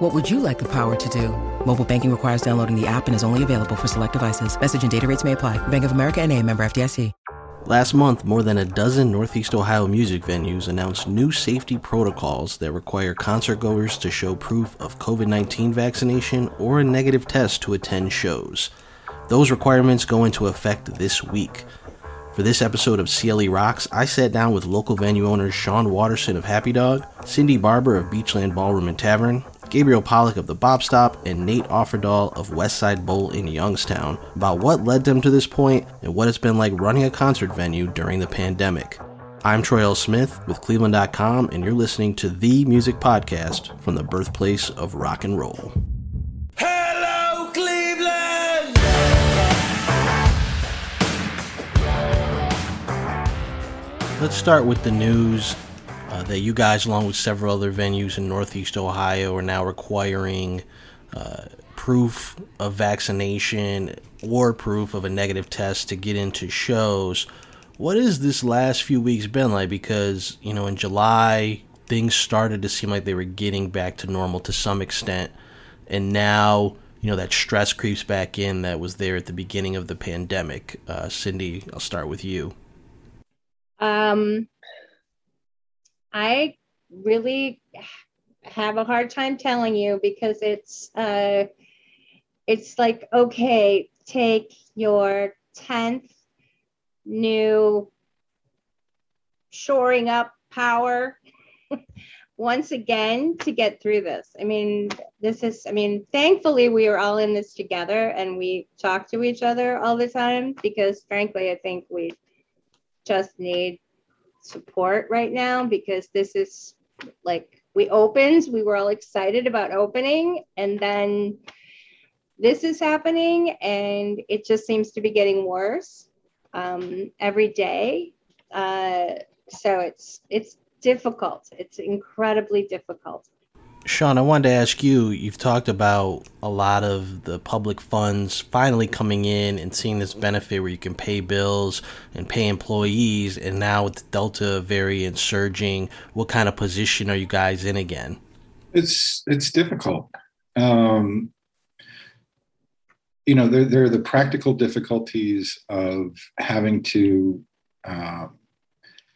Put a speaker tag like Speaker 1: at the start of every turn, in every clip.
Speaker 1: What would you like the power to do? Mobile banking requires downloading the app and is only available for select devices. Message and data rates may apply. Bank of America and a member FDIC.
Speaker 2: Last month, more than a dozen Northeast Ohio music venues announced new safety protocols that require concertgoers to show proof of COVID 19 vaccination or a negative test to attend shows. Those requirements go into effect this week. For this episode of CLE Rocks, I sat down with local venue owners Sean Watterson of Happy Dog, Cindy Barber of Beachland Ballroom and Tavern, Gabriel Pollack of the Bop Stop, and Nate Offerdahl of Westside Bowl in Youngstown about what led them to this point and what it's been like running a concert venue during the pandemic. I'm Troy L. Smith with Cleveland.com, and you're listening to the music podcast from the birthplace of rock and roll.
Speaker 3: Hello, Cleveland!
Speaker 2: Let's start with the news uh, that you guys, along with several other venues in Northeast Ohio, are now requiring uh, proof of vaccination or proof of a negative test to get into shows. What has this last few weeks been like? Because, you know, in July, things started to seem like they were getting back to normal to some extent. And now, you know, that stress creeps back in that was there at the beginning of the pandemic. Uh, Cindy, I'll start with you.
Speaker 4: Um, I really have a hard time telling you because it's uh, it's like okay, take your tenth new shoring up power once again to get through this. I mean, this is, I mean, thankfully we are all in this together and we talk to each other all the time because frankly, I think we just need support right now because this is like we opened, we were all excited about opening, and then this is happening, and it just seems to be getting worse um, every day. Uh, so it's it's difficult. It's incredibly difficult.
Speaker 2: Sean, I wanted to ask you you've talked about a lot of the public funds finally coming in and seeing this benefit where you can pay bills and pay employees. And now with the Delta variant surging, what kind of position are you guys in again?
Speaker 5: It's, it's difficult. Um, you know, there, there are the practical difficulties of having to uh,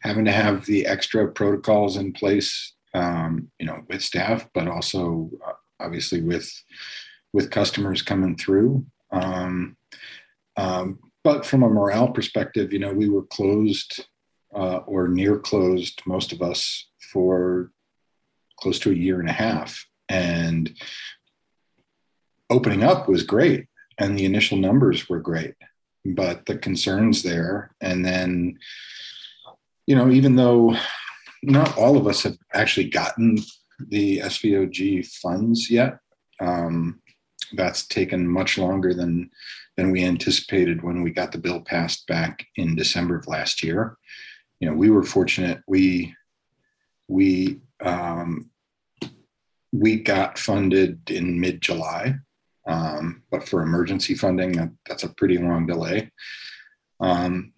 Speaker 5: having to have the extra protocols in place um, you know, with staff, but also uh, obviously with with customers coming through. Um, um, but from a morale perspective, you know, we were closed uh, or near closed, most of us, for close to a year and a half, and opening up was great, and the initial numbers were great, but the concerns there, and then, you know, even though not all of us have actually gotten the SVOG funds yet. Um, that's taken much longer than than we anticipated when we got the bill passed back in December of last year. You know, we were fortunate. We we um, we got funded in mid July, um, but for emergency funding, that, that's a pretty long delay. Um,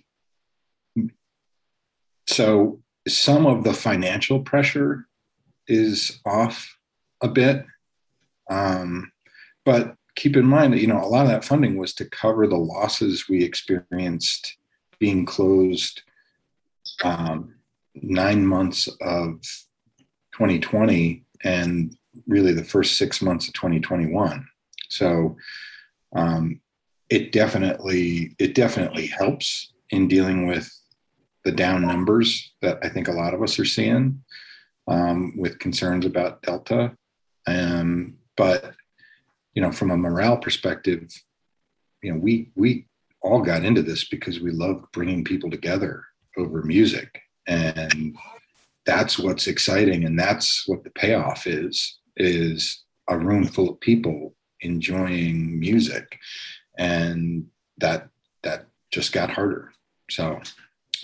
Speaker 5: so some of the financial pressure is off a bit. Um, but keep in mind that you know a lot of that funding was to cover the losses we experienced being closed um, nine months of 2020 and really the first six months of 2021 so um, it definitely it definitely helps in dealing with the down numbers that I think a lot of us are seeing um, with concerns about Delta. Um, but you know, from a morale perspective, you know, we we all got into this because we love bringing people together over music, and that's what's exciting, and that's what the payoff is is a room full of people enjoying music, and that that just got harder. So,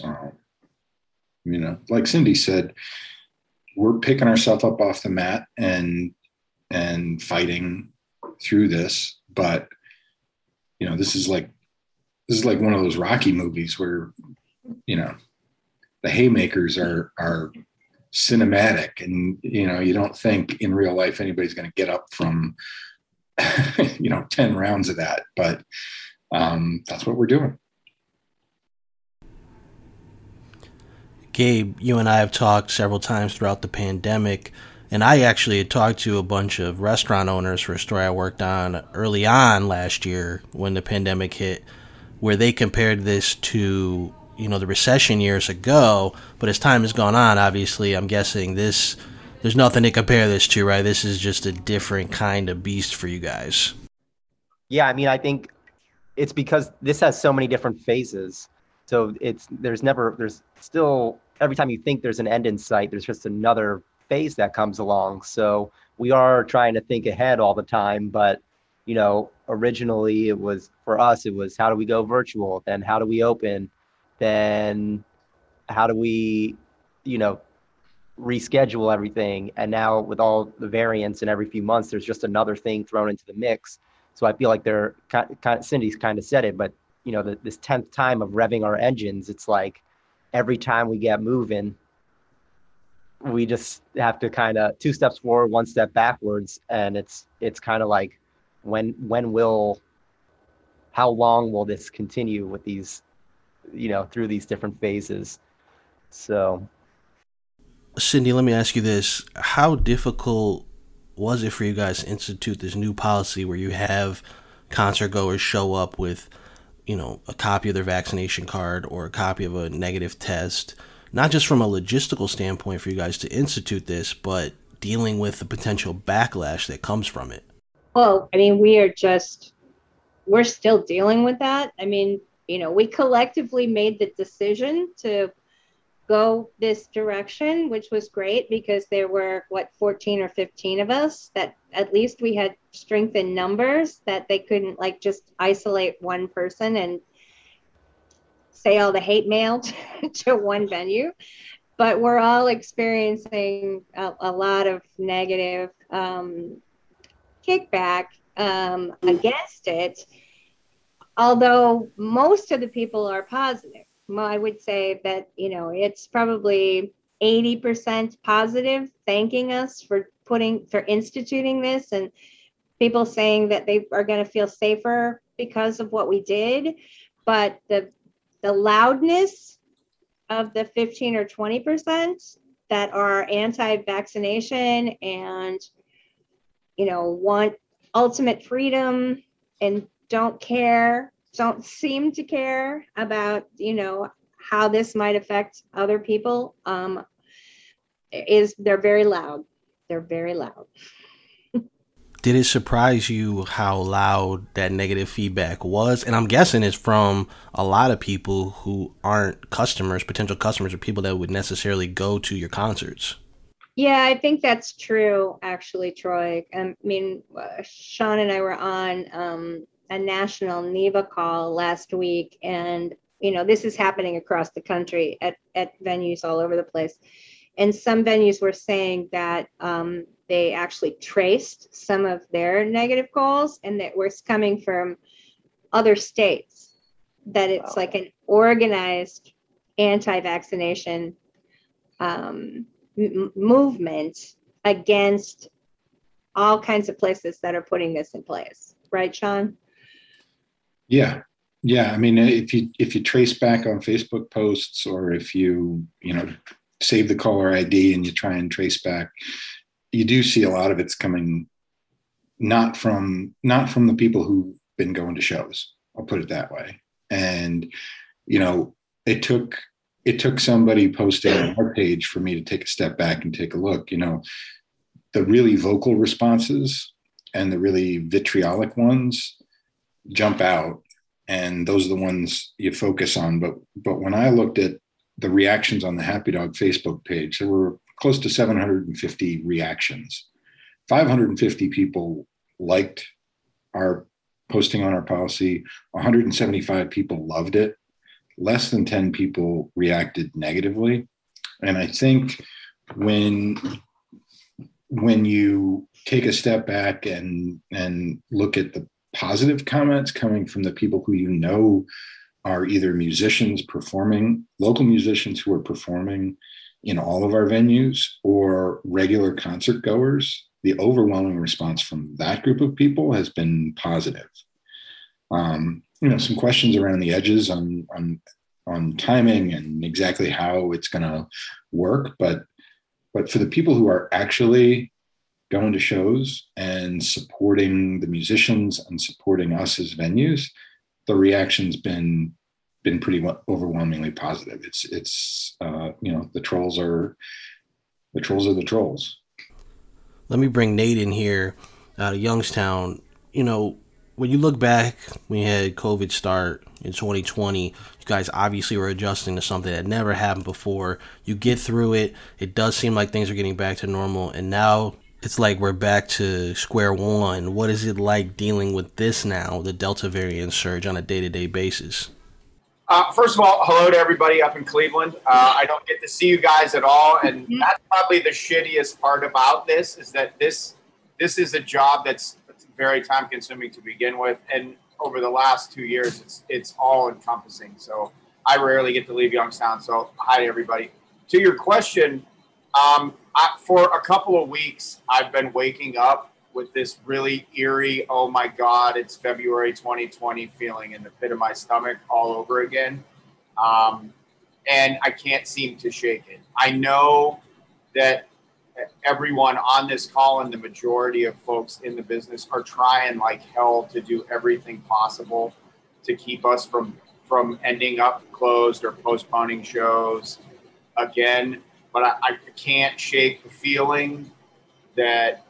Speaker 5: uh, you know, like Cindy said, we're picking ourselves up off the mat and and fighting through this. But you know, this is like this is like one of those Rocky movies where you know the haymakers are are cinematic and you know you don't think in real life anybody's going to get up from you know 10 rounds of that but um, that's what we're doing
Speaker 2: gabe you and i have talked several times throughout the pandemic and i actually had talked to a bunch of restaurant owners for a story i worked on early on last year when the pandemic hit where they compared this to you know the recession years ago. But as time has gone on obviously i'm guessing this there's nothing to compare this to right? This is just a different kind of beast for you guys.
Speaker 6: Yeah i mean i think it's because this has so many different phases. So it's there's never there's still every time you think there's an end in sight there's just another phase that comes along so we are trying to think ahead all the time but you know originally it was for us it was how do we go virtual then how do we open then how do we, you know, reschedule everything? And now with all the variants and every few months, there's just another thing thrown into the mix. So I feel like they're kind, kind Cindy's kind of said it, but you know, the, this tenth time of revving our engines, it's like every time we get moving, we just have to kind of two steps forward, one step backwards, and it's it's kind of like when when will how long will this continue with these you know through these different phases? So.
Speaker 2: Cindy let me ask you this. How difficult was it for you guys to institute this new policy where you have concert goers show up with you know a copy of their vaccination card or a copy of a negative test not just from a logistical standpoint for you guys to institute this but dealing with the potential backlash that comes from it.
Speaker 4: Well i mean we are just we're still dealing with that. I mean you know, we collectively made the decision to go this direction, which was great because there were what 14 or 15 of us that at least we had strength in numbers that they couldn't like just isolate one person and say all the hate mail to, one venue. But we're all experiencing a, a lot of negative um, kickback um, against it although most of the people are positive. I would say that, you know, it's probably 80% positive, thanking us for putting, for instituting this, and people saying that they are going to feel safer because of what we did. But the, the loudness of the 15 or 20% that are anti-vaccination and you know want ultimate freedom and don't care, don't seem to care about, you know, how this might affect other people, um, is they're very loud. They're very loud.
Speaker 2: Did it surprise you how loud that negative feedback was? And I'm guessing it's from a lot of people who aren't customers, potential customers, or people that would necessarily go to your concerts.
Speaker 4: Yeah, I think that's true, actually, Troy. I mean, uh, Sean and I were on um, a national NEVA call last week, and you know this is happening across the country at at venues all over the place. And some venues were saying that um, they actually traced some of their negative calls, and that was coming from other states. That it's wow. like an organized anti-vaccination um, m- movement against all kinds of places that are putting this in place. Right, Sean?
Speaker 5: Yeah. Yeah. I mean, if you if you trace back on Facebook posts or if you, you know, save the caller ID and you try and trace back, you do see a lot of it's coming not from not from the people who've been going to shows. I'll put it that way. And you know, it took it took somebody posting on our page for me to take a step back and take a look. You know, the really vocal responses and the really vitriolic ones jump out and those are the ones you focus on. But but when i looked at the reactions on the happy dog facebook page there were close to 750 reactions. 550 people liked our posting on our policy. 175 people loved it. Less than 10 people reacted negatively. And I think when when you take a step back and and look at the positive comments coming from the people who you know are either musicians performing local musicians who are performing in all of our venues or regular concert goers the overwhelming response from that group of people has been positive. Um, you know some questions around the edges on on on timing and exactly how it's going to work but but for the people who are actually going to shows and supporting the musicians and supporting us as venues, the reaction's been been pretty overwhelmingly positive. It's it's uh, you know the trolls are the trolls are the trolls.
Speaker 2: Let me bring Nate in here out of Youngstown. You know, when you look back you had COVID start in 2020, you guys obviously were adjusting to something that never happened before. You get through it. It does seem like things are getting back to normal. And now it's like we're back to square one. What is it like dealing with this now, the Delta variant surge, on a day to day basis?
Speaker 7: Uh, first of all, hello to everybody up in Cleveland. Uh, I don't get to see you guys at all, and mm-hmm. that's probably the shittiest part about this is that this this is a job that's very time consuming to begin with, and over the last two years, it's it's all encompassing. So I rarely get to leave Youngstown. So hi to everybody. To your question, um, I, for a couple of weeks, I've been waking up with this really eerie, oh my God, it's February 2020 feeling in the pit of my stomach all over again. Um, and I can't seem to shake it. I know that everyone on this call and the majority of folks in the business are trying like hell to do everything possible to keep us from from ending up closed or postponing shows again but I, I can't shake the feeling that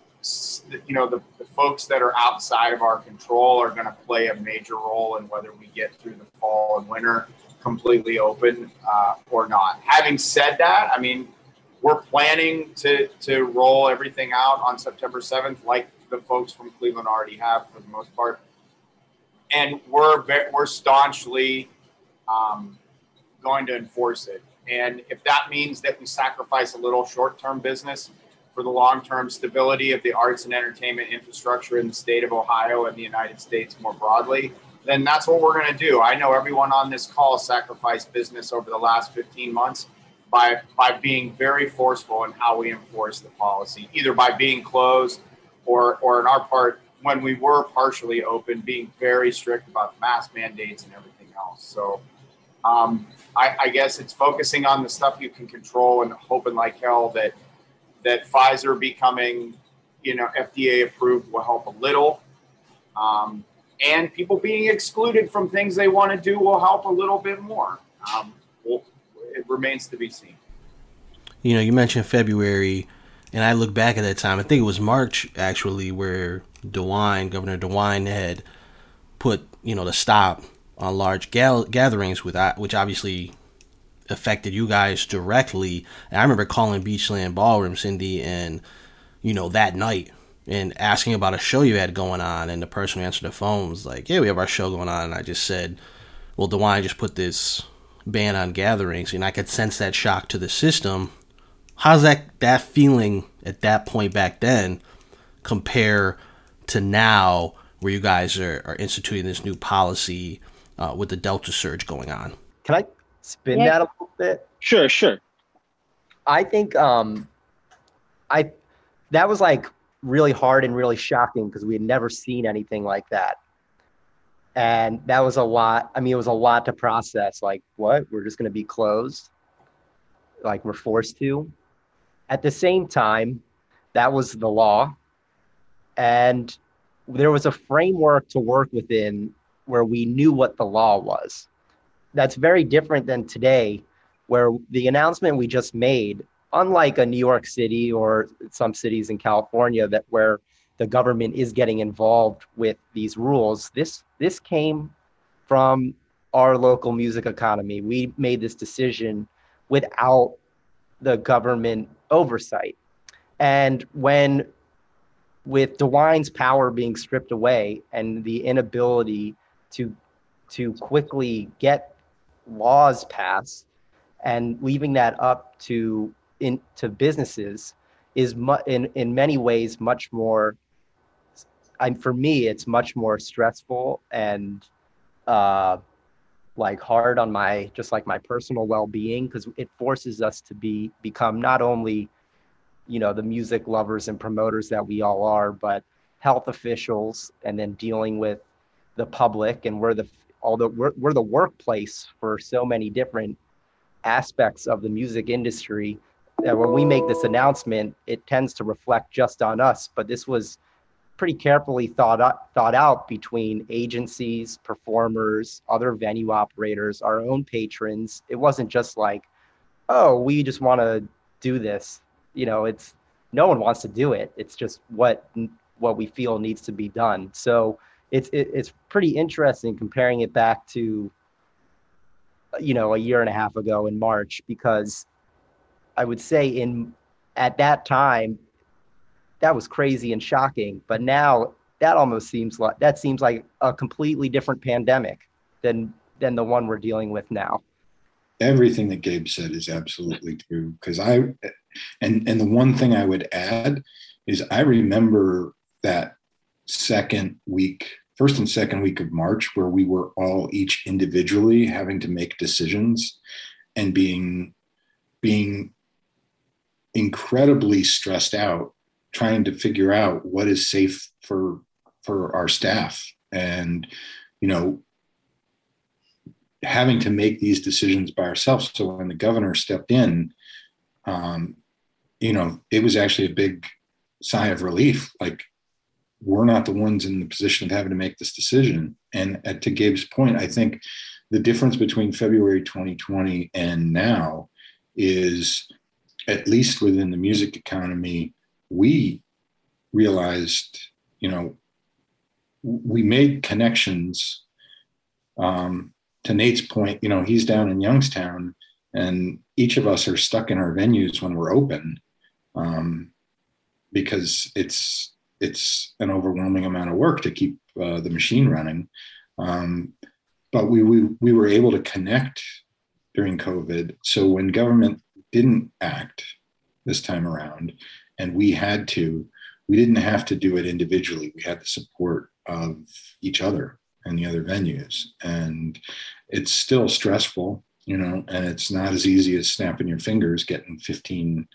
Speaker 7: you know the, the folks that are outside of our control are going to play a major role in whether we get through the fall and winter completely open uh, or not. Having said that, I mean we're planning to to roll everything out on September 7th, like the folks from Cleveland already have for the most part, and we're we're staunchly um, going to enforce it. And if that means that we sacrifice a little short-term business for the long-term stability of the arts and entertainment infrastructure in the state of Ohio and the United States more broadly, then that's what we're going to do. I know everyone on this call sacrificed business over the last 15 months by by being very forceful in how we enforce the policy, either by being closed or or in our part when we were partially open, being very strict about mask mandates and everything else. So um, I, I, guess it's focusing on the stuff you can control and hoping like hell that that Pfizer becoming you know FDA approved will help a little. Um, and people being excluded from things they want to do will help a little bit more. Um, it remains to be seen.
Speaker 2: You know, you mentioned February, and I look back at that time. I think it was March actually, where DeWine, Governor DeWine, had put you know the stop on large gal- gatherings with which obviously affected you guys directly. And I remember calling Beachland Ballroom, Cindy, and you know that night and asking about a show you had going on, and the person who answered the phone was like, "Yeah, we have our show going on," and I just said, "Well, DeWine just put this ban on gatherings, and I could sense that shock to the system. How's that that feeling at that point back then compare to now, where you guys are, are instituting this new policy uh, with the Delta surge going on?
Speaker 6: Can I spin yeah. that a little bit?
Speaker 8: Sure, sure.
Speaker 6: I think um, I that was like really hard and really shocking because we had never seen anything like that and that was a lot i mean it was a lot to process like what we're just going to be closed like we're forced to at the same time that was the law and there was a framework to work within where we knew what the law was that's very different than today where the announcement we just made unlike a new york city or some cities in california that where the government is getting involved with these rules. This this came from our local music economy. We made this decision without the government oversight. And when with DeWine's power being stripped away and the inability to to quickly get laws passed and leaving that up to in to businesses is mu- in in many ways much more I'm for me it's much more stressful and uh like hard on my just like my personal well-being because it forces us to be become not only you know the music lovers and promoters that we all are but health officials and then dealing with the public and we're the although we're, we're the workplace for so many different aspects of the music industry that when we make this announcement it tends to reflect just on us. But this was pretty carefully thought out, thought out between agencies performers other venue operators our own patrons. It wasn't just like oh we just want to do this. You know it's no one wants to do it. It's just what what we feel needs to be done. So it's it, it's pretty interesting comparing it back to you know a year and a half ago in March because I would say in at that time that was crazy and shocking. But now that almost seems like that seems like a completely different pandemic than than the one we're dealing with now.
Speaker 5: Everything that gabe said is absolutely true because i and and the one thing i would add is i remember that second week first and second week of March, where we were all each individually having to make decisions and being being incredibly stressed out, trying to figure out what is safe for for our staff, and you know having to make these decisions by ourselves. So when the governor stepped in, um, you know, it was actually a big sigh of relief. Like we're not the ones in the position of having to make this decision. And to Gabe's point, I think the difference between February 2020 and now is, at least within the music economy, we realized, you know, we made connections. Um, to Nate's point, you know, he's down in Youngstown, and each of us are stuck in our venues when we're open um, because it's it's an overwhelming amount of work to keep uh, the machine running. Um, but we, we we were able to connect during COVID. So when government didn't act this time around, and we had to, we didn't have to do it individually. We had the support of each other and the other venues, and it's still stressful, you know, and it's not as easy as snapping your fingers getting 15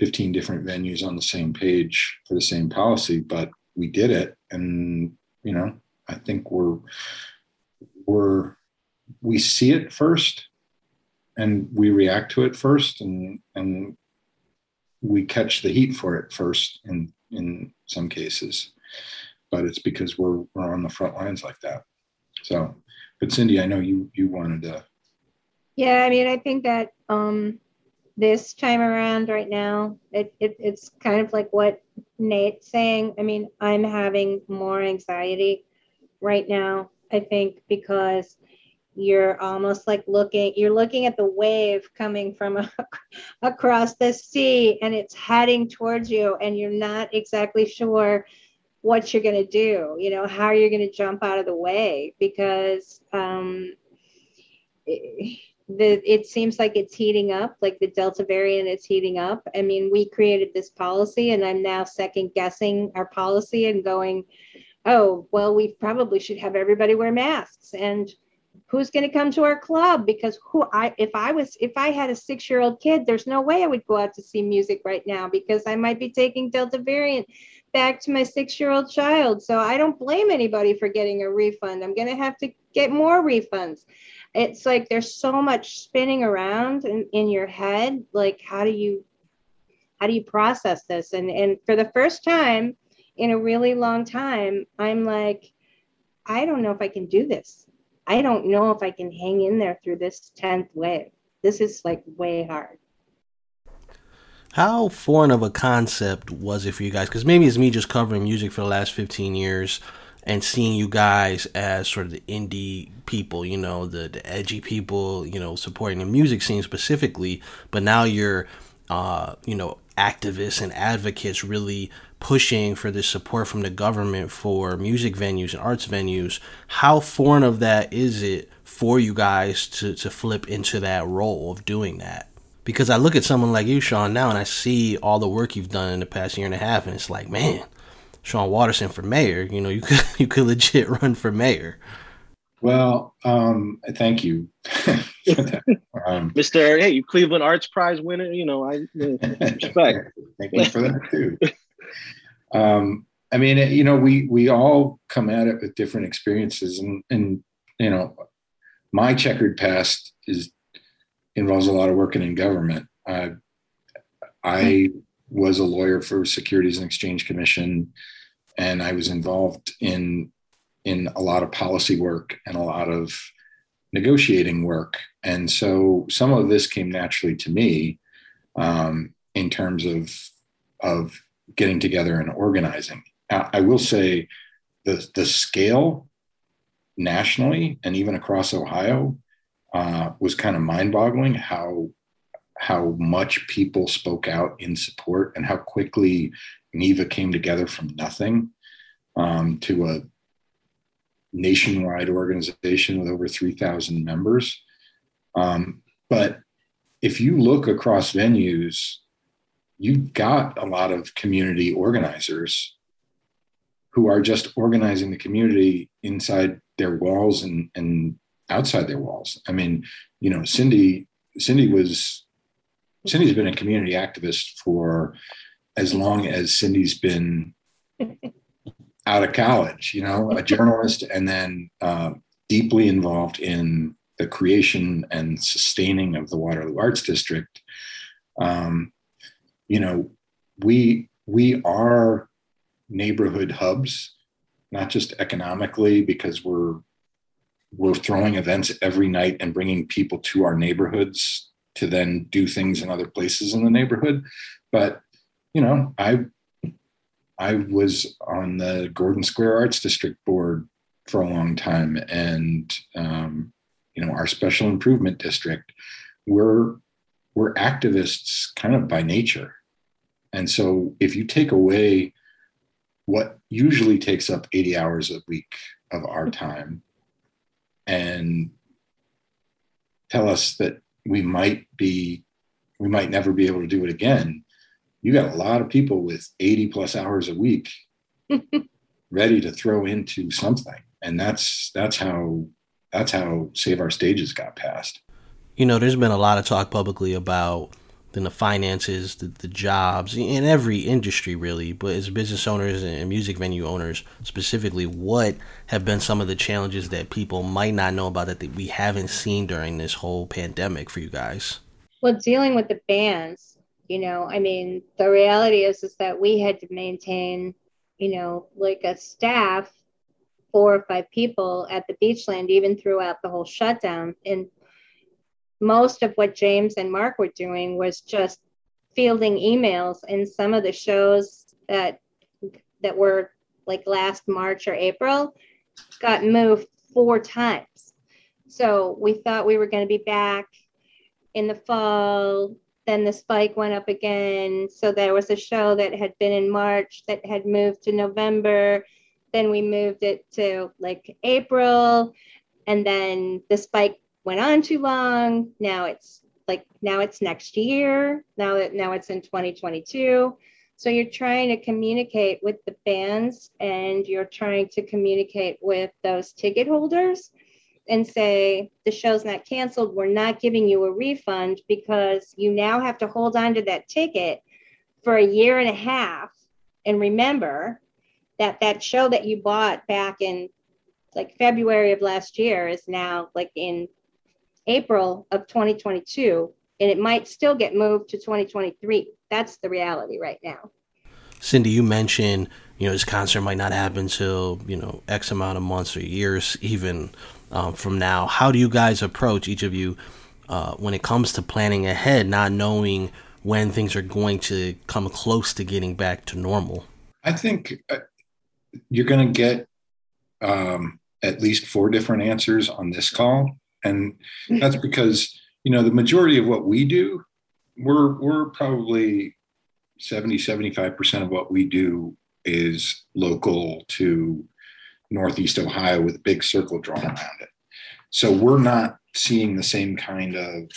Speaker 5: 15 different venues on the same page for the same policy, but we did it. And, you know, I think we're, we're, we see it first and we react to it first and, and we catch the heat for it first in, in some cases, but it's because we're, we're on the front lines like that. So, but Cindy, I know you, you wanted to.
Speaker 4: Yeah. I mean, I think that, um, this time around right now it, it it's kind of like what nate's saying. I mean i'm having more anxiety right now i think because you're almost like looking you're looking at the wave coming from a, across the sea and it's heading towards you and you're not exactly sure what you're going to do you know how you're going to jump out of the way because um, it, the it seems like it's heating up like the delta variant is heating up. I mean we created this policy and i'm now second guessing our policy and going oh well we probably should have everybody wear masks. And who's going to come to our club? Because who i if i was if i had a six year old kid there's no way i would go out to see music right now because i might be taking delta variant back to my six year old child. So i don't blame anybody for getting a refund. I'm going to have to get more refunds it's like there's so much spinning around in, in your head like how do you how do you process this? And and for the first time in a really long time i'm like i don't know if i can do this. I don't know if i can hang in there through this 10th wave. This is like way hard.
Speaker 2: How foreign of a concept was it for you guys? Because maybe it's me just covering music for the last 15 years and seeing you guys as sort of the indie people, you know, the, the edgy people, you know, supporting the music scene specifically, but now you're, uh, you know, activists and advocates really pushing for this support from the government for music venues and arts venues. How foreign of that is it for you guys to, to flip into that role of doing that? Because I look at someone like you, Sean, now and I see all the work you've done in the past year and a half, and it's like, man, Sean Watterson for mayor, you know, you could you could legit run for mayor.
Speaker 5: Well, um, thank you
Speaker 8: um, Mr. Hey, you Cleveland Arts Prize winner, you know, I respect.
Speaker 5: thank you for that too. Um, I mean, you know, we we all come at it with different experiences, and and you know, my checkered past is involves a lot of working in government. I I was a lawyer for Securities and Exchange Commission, and I was involved in in a lot of policy work and a lot of negotiating work. And so some of this came naturally to me um, in terms of of getting together and organizing. I will say the the scale nationally and even across Ohio uh, was kind of mind-boggling how how much people spoke out in support and how quickly NEVA came together from nothing um, to a nationwide organization with over 3,000 members. Um, but if you look across venues, you've got a lot of community organizers who are just organizing the community inside their walls and, and outside their walls. I mean, you know, Cindy, Cindy was, Cindy's been a community activist for as long as Cindy's been out of college, you know, a journalist, and then uh, deeply involved in the creation and sustaining of the Waterloo Arts District. Um, you know, we we are neighborhood hubs, not just economically because we're we're throwing events every night and bringing people to our neighborhoods to then do things in other places in the neighborhood, but you know, I I was on the Gordon Square Arts District Board for a long time, and um, you know our Special Improvement District. We're we're activists kind of by nature, and so if you take away what usually takes up 80 hours a week of our time and tell us that we might be we might never be able to do it again. You got a lot of people with 80 plus hours a week ready to throw into something. And that's that's how that's how save our stages got passed.
Speaker 2: You know there's been a lot of talk publicly about the finances the, the jobs in every industry really but as business owners and music venue owners specifically what have been some of the challenges that people might not know about that, that we haven't seen during this whole pandemic for you guys?
Speaker 4: Well dealing with the bands you know i mean the reality is is that we had to maintain you know like a staff four or five people at the beachland even throughout the whole shutdown and most of what james and mark were doing was just fielding emails and some of the shows that that were like last march or april got moved four times so we thought we were going to be back in the fall then the spike went up again. So there was a show that had been in March that had moved to November. Then we moved it to like April. And then the spike went on too long. Now it's like now it's next year. Now that now it's in 2022. So you're trying to communicate with the fans and you're trying to communicate with those ticket holders and say the show's not canceled, we're not giving you a refund because you now have to hold on to that ticket for a year and a half. And remember that that show that you bought back in like February of last year is now like in April of 2022, and it might still get moved to 2023. That's the reality right now.
Speaker 2: Cindy, you mentioned, you know, this concert might not happen till, you know, X amount of months or years even um, from now. How do you guys approach each of you uh, when it comes to planning ahead, not knowing when things are going to come close to getting back to normal?
Speaker 5: I think uh, you're going to get um, at least four different answers on this call, and that's because you know the majority of what we do, we're we're probably 70, 75% of what we do is local to Northeast Ohio with a big circle drawn around it. So we're not seeing the same kind of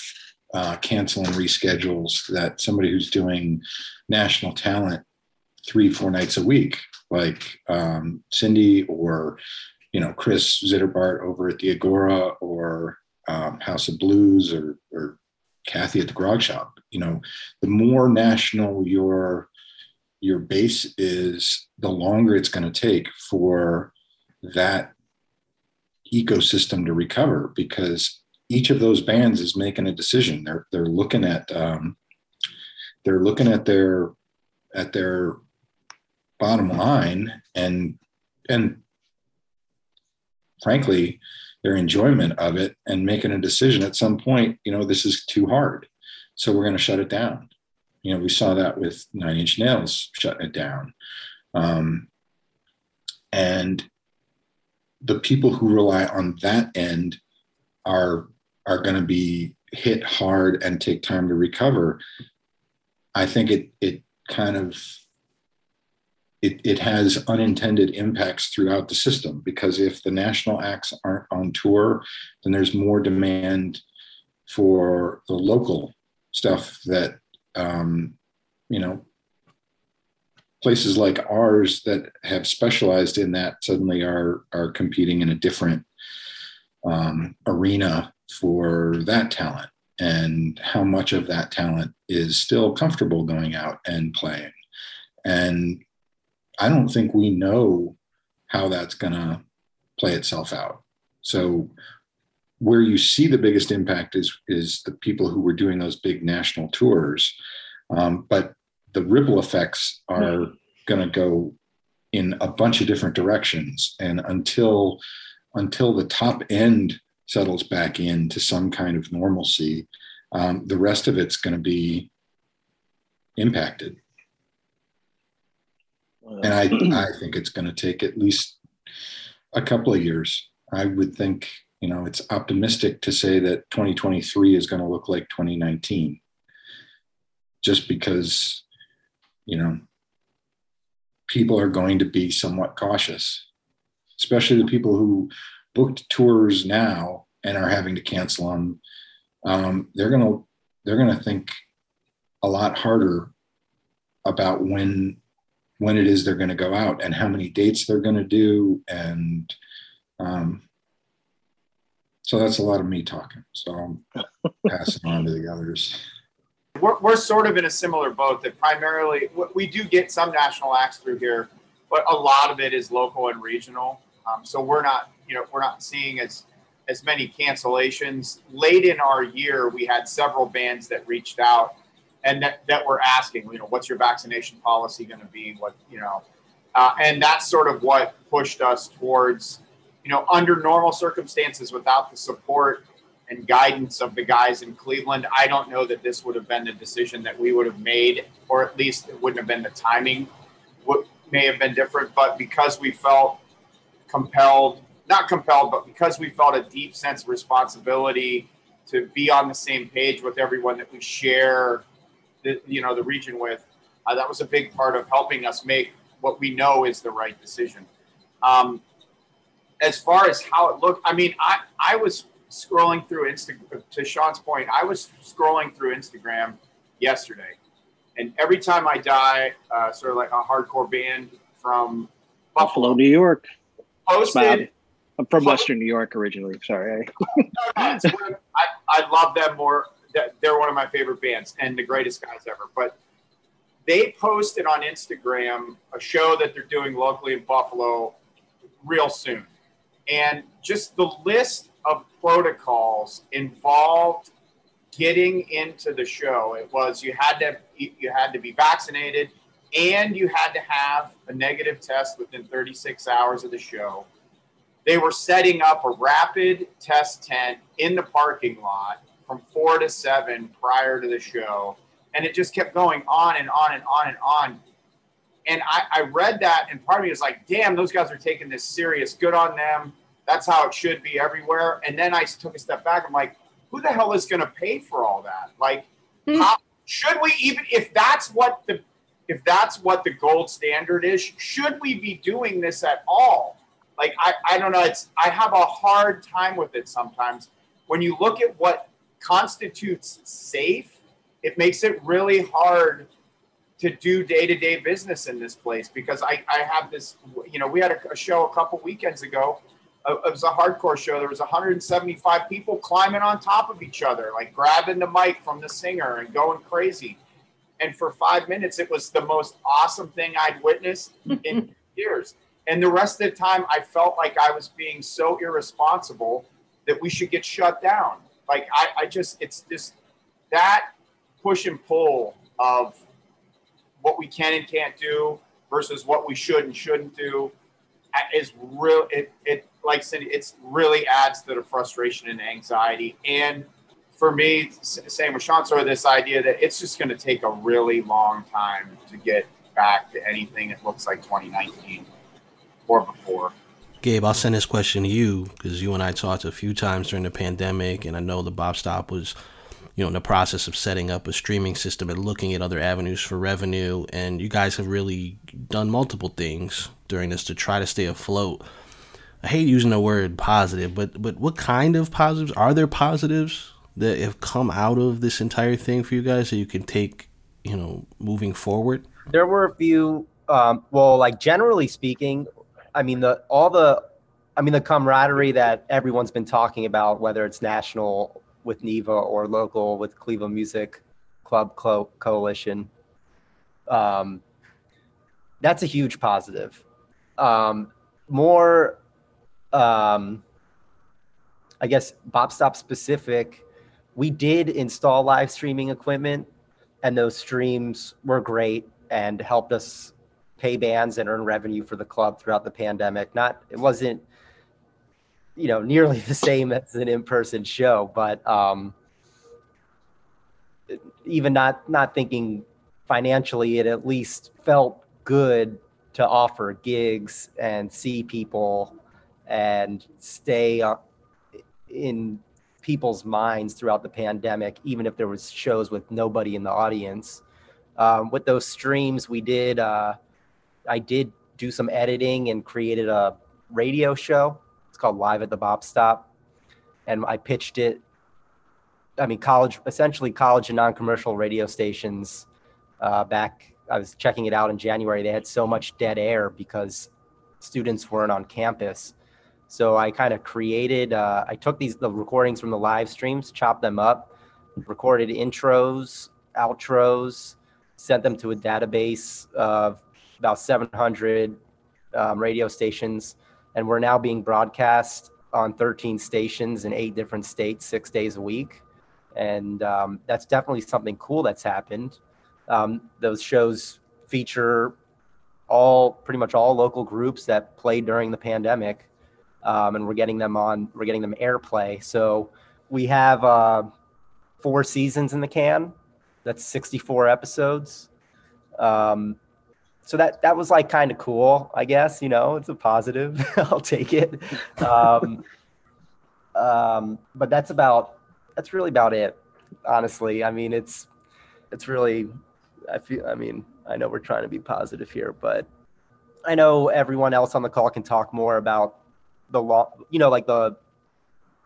Speaker 5: uh, cancel and reschedules that somebody who's doing national talent three, four nights a week, like um, Cindy or you know Chris Zitterbart over at the Agora or um, House of Blues or, or Kathy at the Grog Shop. You know, the more national your your base is, the longer it's going to take for that ecosystem to recover because each of those bands is making a decision. They're they're looking at um, they're looking at their at their bottom line and and frankly their enjoyment of it and making a decision at some point you know this is too hard. So we're going to shut it down. You know we saw that with nine inch nails shutting it down. Um, and the people who rely on that end are are going to be hit hard and take time to recover. I think it it kind of it, it has unintended impacts throughout the system because if the national acts aren't on tour, then there's more demand for the local stuff that, um, you know, places like ours that have specialized in that suddenly are, are competing in a different um, arena for that talent and how much of that talent is still comfortable going out and playing. And I don't think we know how that's going to play itself out. So where you see the biggest impact is is the people who were doing those big national tours, um, but the ripple effects are going to go in a bunch of different directions, and until until the top end settles back into some kind of normalcy, um, the rest of it's going to be impacted and I, I think it's going to take at least a couple of years. I would think, you know, it's optimistic to say that 2023 is going to look like 2019, just because, you know, people are going to be somewhat cautious, especially the people who booked tours now and are having to cancel them. Um, they're going to they're going to think a lot harder about when when it is they're going to go out and how many dates they're going to do and um, so that's a lot of me talking so i'm passing on to the others.
Speaker 7: We're, we're sort of in a similar boat that primarily we do get some national acts through here but a lot of it is local and regional. Um, so we're not you know we're not seeing as as many cancellations. Late in our year we had several bands that reached out and that, that we're asking, you know, what's your vaccination policy going to be? What, you know, uh, and that's sort of what pushed us towards, you know, under normal circumstances without the support and guidance of the guys in Cleveland, I don't know that this would have been the decision that we would have made, or at least it wouldn't have been the timing. What may have been different, but because we felt compelled, not compelled, but because we felt a deep sense of responsibility to be on the same page with everyone that we share the, you know the region with. Uh, that was a big part of helping us make what we know is the right decision. Um, as far as how it looked, I mean, I I was scrolling through Instagram. To Sean's point, I was scrolling through Instagram yesterday, and every time I die, uh, sort of like a hardcore band from
Speaker 8: Buffalo, Buffalo New York,
Speaker 7: posted.
Speaker 8: I'm from Western New York originally. Sorry.
Speaker 7: no, no, I, I love them more they're one of my favorite bands and the greatest guys ever. But they posted on Instagram a show that they're doing locally in Buffalo real soon. And just the list of protocols involved getting into the show. It was you had to you had to be vaccinated and you had to have a negative test within 36 hours of the show. They were setting up a rapid test tent in the parking lot from four to seven prior to the show. And it just kept going on and on and on and on. And I, I read that, and part of me was like, damn, those guys are taking this serious. Good on them. That's how it should be everywhere. And then I took a step back. I'm like, who the hell is going to pay for all that? Like, mm. how, should we even, if that's what the if that's what the gold standard is, should we be doing this at all? Like I, I don't know. It's I have a hard time with it sometimes. When you look at what constitutes safe, it makes it really hard to do day-to-day business in this place because I, I have this you know we had a, a show a couple weekends ago. Uh, it was a hardcore show. There was 175 people climbing on top of each other like grabbing the mic from the singer and going crazy. And for five minutes it was the most awesome thing i'd witnessed in years. And the rest of the time i felt like i was being so irresponsible that we should get shut down like i, I just it's just that push and pull of what we can and can't do versus what we should and shouldn't do uh, is real. It, it like Cindy, it's really adds to the frustration and anxiety. And for me, same with Sean, sort of this idea that it's just going to take a really long time to get back to anything that looks like 2019 or before.
Speaker 2: Gabe, I'll send this question to you because you and I talked a few times during the pandemic, and I know the Bop Stop was you know, in the process of setting up a streaming system and looking at other avenues for revenue. And you guys have really done multiple things during this to try to stay afloat. I hate using the word positive, but but what kind of positives are there positives that have come out of this entire thing for you guys that you can take, you know, moving forward?
Speaker 6: There were a few. Um, well, like generally speaking, I mean the all the, I mean the camaraderie that everyone's been talking about, whether it's national with NIVA or local with Cleveland Music Club Co- Coalition. Um, that's a huge positive. Um, more, um, I guess, Bop Stop specific, we did install live streaming equipment, and those streams were great and helped us pay bands and earn revenue for the club throughout the pandemic. Not, it wasn't you know nearly the same as an in-person show but um even not not thinking financially it at least felt good to offer gigs and see people and stay in people's minds throughout the pandemic even if there was shows with nobody in the audience um, with those streams we did uh, i did do some editing and created a radio show It's called Live at the Bop Stop, and I pitched it. I mean, college, essentially college and non-commercial radio stations. Uh, back, I was checking it out in January. They had so much dead air because students weren't on campus. So I kind of created. Uh, I took these the recordings from the live streams, chopped them up, recorded intros, outros, sent them to a database of about 700 um, radio stations and we're now being broadcast on 13 stations in eight different states, six days a week. And um, that's definitely something cool that's happened. Um, those shows feature all pretty much all local groups that played during the pandemic, um, and we're getting them on. We're getting them airplay. So we have uh, four seasons in the can. That's 64 episodes. Um, so that that was like kind of cool, I guess. You know, it's a positive. I'll take it. Um, um, but that's about that's really about it. Honestly, I mean, it's it's really. I feel. I mean, I know we're trying to be positive here, but I know everyone else on the call can talk more about the long. You know, like the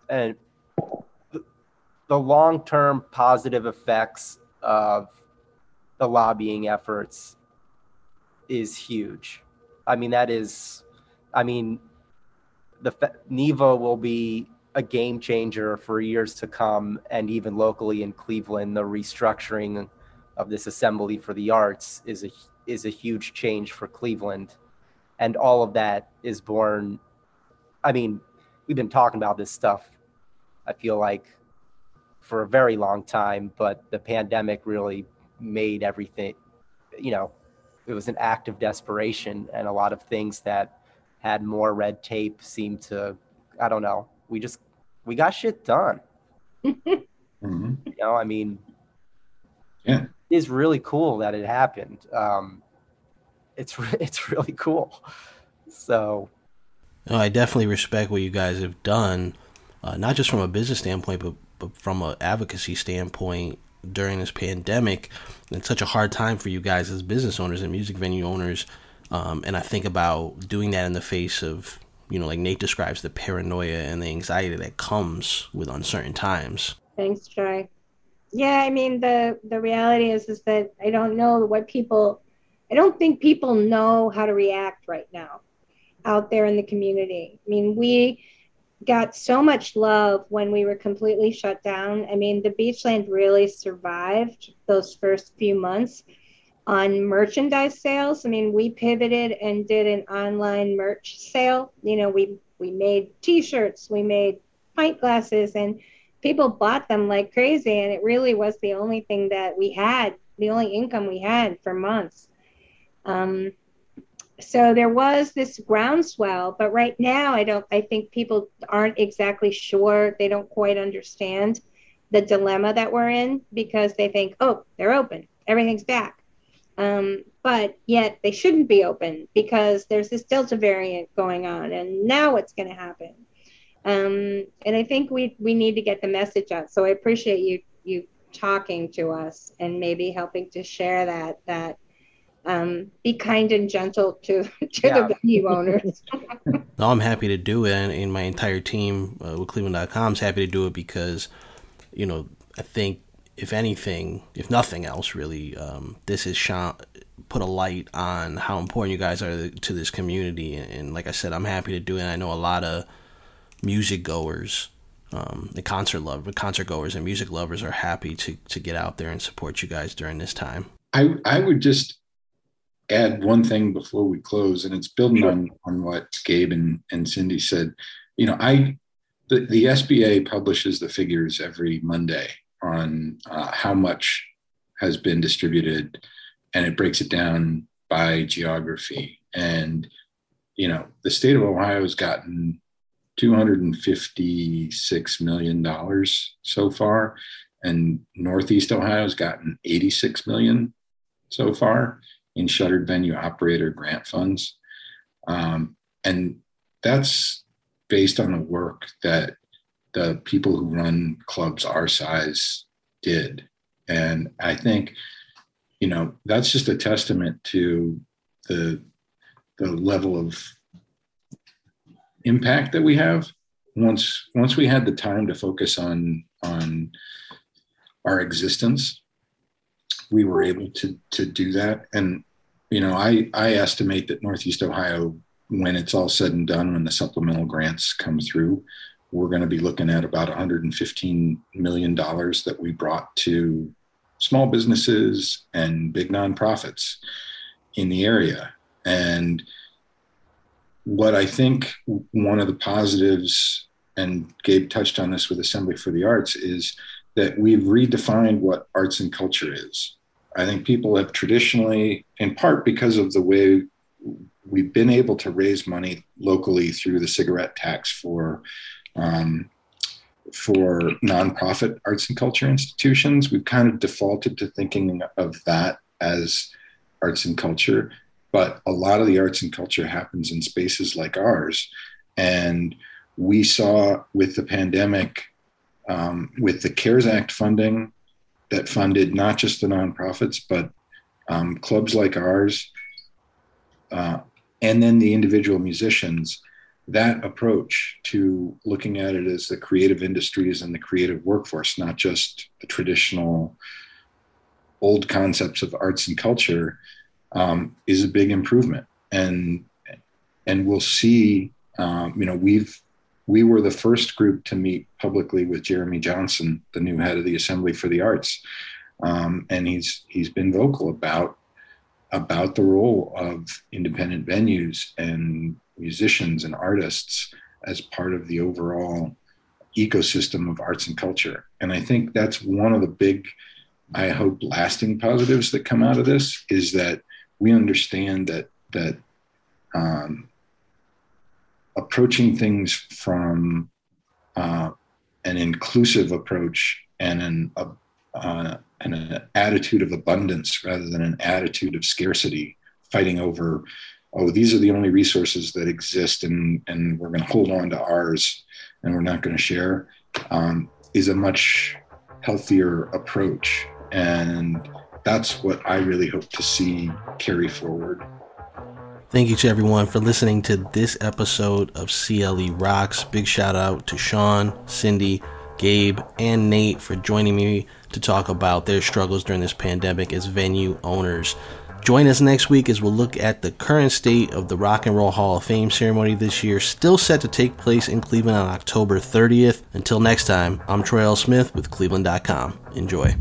Speaker 6: and the long term positive effects of the lobbying efforts is huge. I mean, that is, I mean, the NIVA will be a game changer for years to come, and even locally in Cleveland, the restructuring of this Assembly for the Arts is a is a huge change for Cleveland, and all of that is born. I mean, we've been talking about this stuff. I feel like for a very long time, but the pandemic really made everything, you know, it was an act of desperation and a lot of things that had more red tape seemed to i don't know we just we got shit done. Mm-hmm. you know i mean
Speaker 5: yeah.
Speaker 6: it is really cool that it happened. Um it's it's really cool. So.
Speaker 2: No, i definitely respect what you guys have done uh, not just from a business standpoint but but from an advocacy standpoint during this pandemic. It's such a hard time for you guys as business owners and music venue owners. Um, and I think about doing that in the face of, you know, like Nate describes the paranoia and the anxiety that comes with uncertain times.
Speaker 4: Thanks, Troy. Yeah, I mean the the reality is is that I don't know what people I don't think people know how to react right now out there in the community. I mean, we got so much love when we were completely shut down. I mean, the Beachland really survived those first few months on merchandise sales. I mean, we pivoted and did an online merch sale. You know, we we made t-shirts, we made pint glasses and people bought them like crazy and it really was the only thing that we had, the only income we had for months. Um, so there was this groundswell but right now i don't i think people aren't exactly sure they don't quite understand the dilemma that we're in because they think oh they're open everything's back. Um, but yet they shouldn't be open because there's this delta variant going on and now what's going to happen? Um, and i think we we need to get the message out. So i appreciate you you talking to us and maybe helping to share that that um, be kind and gentle to, to yeah. the venue owners.
Speaker 2: no, I'm happy to do it, and, and my entire team uh, with Cleveland.com is happy to do it because, you know, I think if anything, if nothing else, really, um, this has shot, put a light on how important you guys are to this community. And, and like I said, I'm happy to do it. I know a lot of music goers, um, the concert love, concert goers and music lovers are happy to to get out there and support you guys during this time.
Speaker 5: I I would just add one thing before we close, and it's building sure. on on what Gabe and, and Cindy said. You know, I the, the SBA publishes the figures every Monday on uh, how much has been distributed, and it breaks it down by geography. And you know, the state of Ohio has gotten 256 million dollars so far, and Northeast Ohio has gotten 86 million so far in shuttered venue operator grant funds. Um, and that's based on the work that the people who run clubs our size did. And I think, you know, that's just a testament to the, the level of impact that we have once once we had the time to focus on on our existence we were able to to do that and you know, I, I estimate that Northeast Ohio, when it's all said and done, when the supplemental grants come through, we're going to be looking at about $115 million that we brought to small businesses and big nonprofits in the area. And what I think one of the positives, and Gabe touched on this with Assembly for the Arts, is that we've redefined what arts and culture is. I think people have traditionally, in part because of the way we've been able to raise money locally through the cigarette tax for um, for nonprofit arts and culture institutions, we've kind of defaulted to thinking of that as arts and culture. But a lot of the arts and culture happens in spaces like ours. And we saw with the pandemic, um, with the CARES Act funding, that funded not just the nonprofits, but um, clubs like ours, uh, and then the individual musicians. That approach to looking at it as the creative industries and the creative workforce, not just the traditional old concepts of arts and culture, um, is a big improvement. And and we'll see. Um, you know, we've we were the first group to meet publicly with Jeremy Johnson, the new head of the Assembly for the Arts, um, and he's he's been vocal about about the role of independent venues and musicians and artists as part of the overall ecosystem of arts and culture. And I think that's one of the big, I hope, lasting positives that come out of this is that we understand that that um, approaching things from uh, an inclusive approach and an, uh, uh, and an attitude of abundance rather than an attitude of scarcity, fighting over, oh, these are the only resources that exist and, and we're going to hold on to ours and we're not going to share, um, is a much healthier approach. And that's what I really hope to see carry forward.
Speaker 2: Thank you to everyone for listening to this episode of CLE Rocks. Big shout out to Sean, Cindy, Gabe, and Nate for joining me to talk about their struggles during this pandemic as venue owners. Join us next week as we'll look at the current state of the Rock and Roll Hall of Fame ceremony this year, still set to take place in Cleveland on October 30th. Until next time, I'm Troy L. Smith with Cleveland.com. Enjoy.